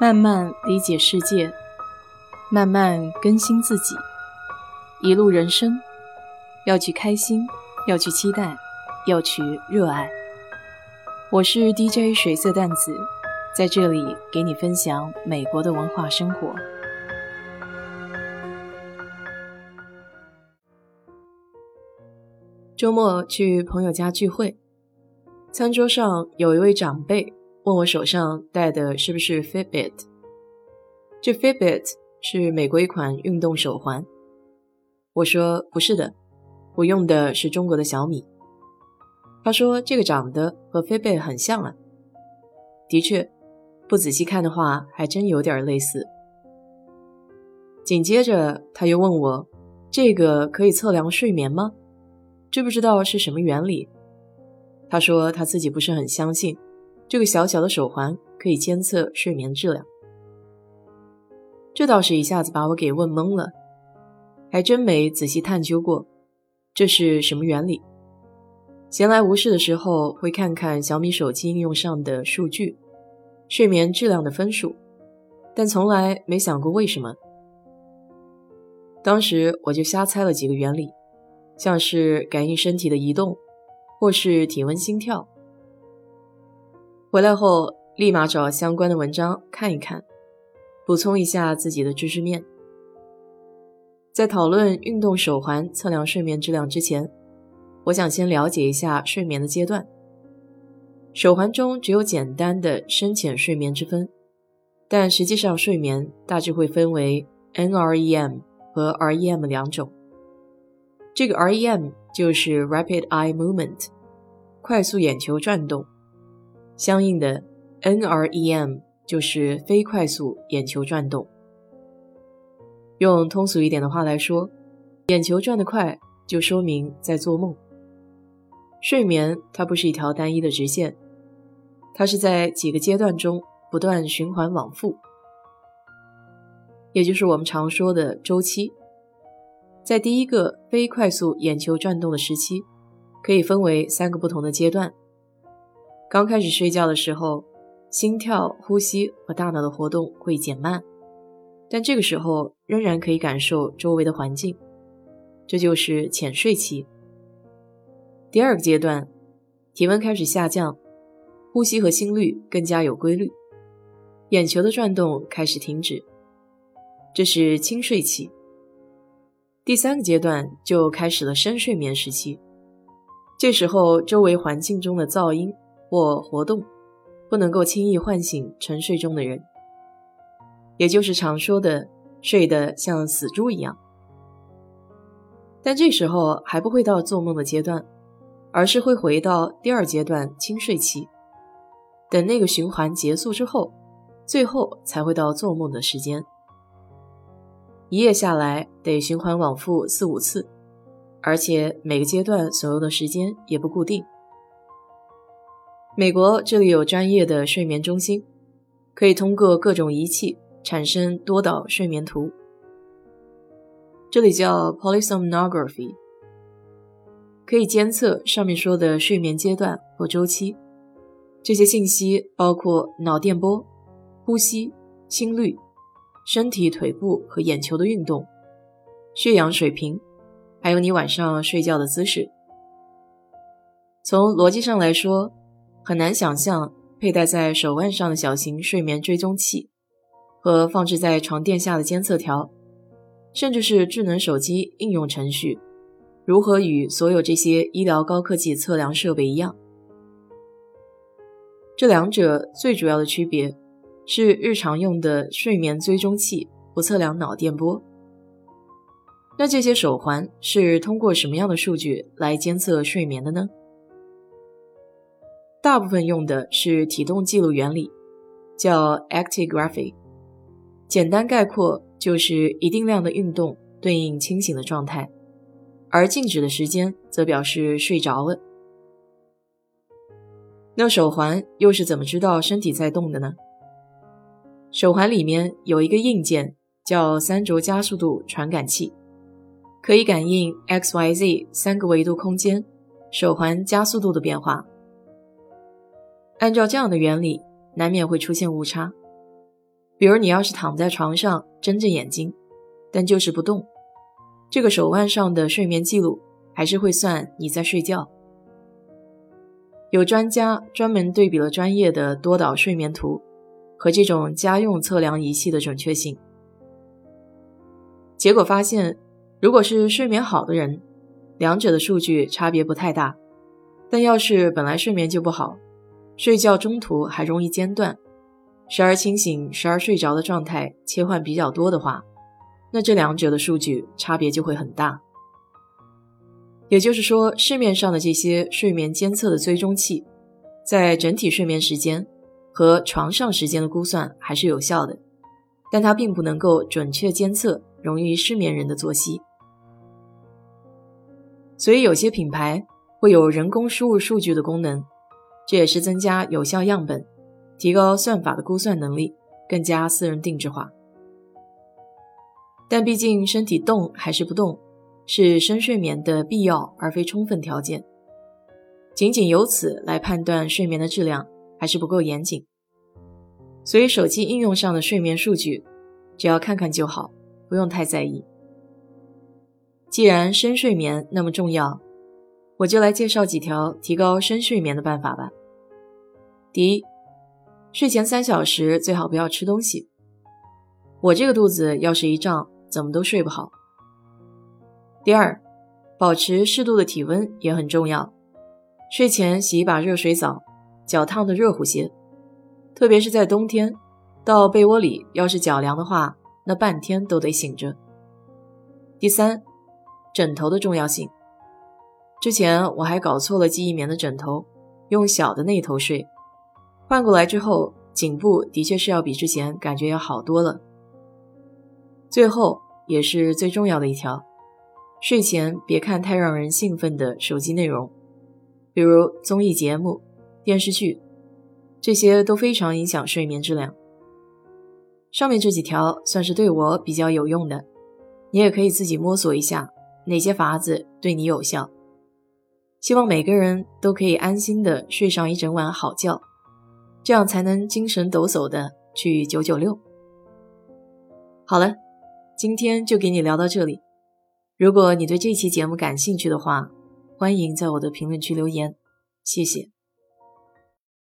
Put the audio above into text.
慢慢理解世界，慢慢更新自己。一路人生，要去开心，要去期待，要去热爱。我是 DJ 水色淡子，在这里给你分享美国的文化生活。周末去朋友家聚会，餐桌上有一位长辈。问我手上戴的是不是 Fitbit？这 Fitbit 是美国一款运动手环。我说不是的，我用的是中国的小米。他说这个长得和 Fitbit 很像啊。的确，不仔细看的话，还真有点类似。紧接着他又问我，这个可以测量睡眠吗？知不知道是什么原理？他说他自己不是很相信。这个小小的手环可以监测睡眠质量，这倒是一下子把我给问懵了，还真没仔细探究过这是什么原理。闲来无事的时候会看看小米手机应用上的数据，睡眠质量的分数，但从来没想过为什么。当时我就瞎猜了几个原理，像是感应身体的移动，或是体温、心跳。回来后，立马找相关的文章看一看，补充一下自己的知识面。在讨论运动手环测量睡眠质量之前，我想先了解一下睡眠的阶段。手环中只有简单的深浅睡眠之分，但实际上睡眠大致会分为 NREM 和 REM 两种。这个 REM 就是 Rapid Eye Movement，快速眼球转动。相应的，NREM 就是非快速眼球转动。用通俗一点的话来说，眼球转得快，就说明在做梦。睡眠它不是一条单一的直线，它是在几个阶段中不断循环往复，也就是我们常说的周期。在第一个非快速眼球转动的时期，可以分为三个不同的阶段。刚开始睡觉的时候，心跳、呼吸和大脑的活动会减慢，但这个时候仍然可以感受周围的环境，这就是浅睡期。第二个阶段，体温开始下降，呼吸和心率更加有规律，眼球的转动开始停止，这是轻睡期。第三个阶段就开始了深睡眠时期，这时候周围环境中的噪音。或活动不能够轻易唤醒沉睡中的人，也就是常说的睡得像死猪一样。但这时候还不会到做梦的阶段，而是会回到第二阶段轻睡期。等那个循环结束之后，最后才会到做梦的时间。一夜下来得循环往复四五次，而且每个阶段所用的时间也不固定。美国这里有专业的睡眠中心，可以通过各种仪器产生多导睡眠图，这里叫 polysomnography，可以监测上面说的睡眠阶段或周期。这些信息包括脑电波、呼吸、心率、身体腿部和眼球的运动、血氧水平，还有你晚上睡觉的姿势。从逻辑上来说。很难想象佩戴在手腕上的小型睡眠追踪器，和放置在床垫下的监测条，甚至是智能手机应用程序，如何与所有这些医疗高科技测量设备一样。这两者最主要的区别是，日常用的睡眠追踪器不测量脑电波。那这些手环是通过什么样的数据来监测睡眠的呢？大部分用的是体动记录原理，叫 actigraphy。简单概括就是一定量的运动对应清醒的状态，而静止的时间则表示睡着了。那手环又是怎么知道身体在动的呢？手环里面有一个硬件叫三轴加速度传感器，可以感应 x、y、z 三个维度空间手环加速度的变化。按照这样的原理，难免会出现误差。比如你要是躺在床上睁着眼睛，但就是不动，这个手腕上的睡眠记录还是会算你在睡觉。有专家专门对比了专业的多导睡眠图和这种家用测量仪器的准确性，结果发现，如果是睡眠好的人，两者的数据差别不太大；但要是本来睡眠就不好，睡觉中途还容易间断。时而清醒，时而睡着的状态切换比较多的话，那这两者的数据差别就会很大。也就是说，市面上的这些睡眠监测的追踪器，在整体睡眠时间和床上时间的估算还是有效的，但它并不能够准确监测容易失眠人的作息。所以，有些品牌会有人工输入数据的功能，这也是增加有效样本。提高算法的估算能力，更加私人定制化。但毕竟身体动还是不动，是深睡眠的必要而非充分条件。仅仅由此来判断睡眠的质量还是不够严谨。所以手机应用上的睡眠数据，只要看看就好，不用太在意。既然深睡眠那么重要，我就来介绍几条提高深睡眠的办法吧。第一。睡前三小时最好不要吃东西。我这个肚子要是一胀，怎么都睡不好。第二，保持适度的体温也很重要。睡前洗一把热水澡，脚烫的热乎些，特别是在冬天，到被窝里要是脚凉的话，那半天都得醒着。第三，枕头的重要性。之前我还搞错了记忆棉的枕头，用小的那头睡。换过来之后，颈部的确是要比之前感觉要好多了。最后也是最重要的一条，睡前别看太让人兴奋的手机内容，比如综艺节目、电视剧，这些都非常影响睡眠质量。上面这几条算是对我比较有用的，你也可以自己摸索一下哪些法子对你有效。希望每个人都可以安心的睡上一整晚好觉。这样才能精神抖擞的去九九六。好了，今天就给你聊到这里。如果你对这期节目感兴趣的话，欢迎在我的评论区留言，谢谢。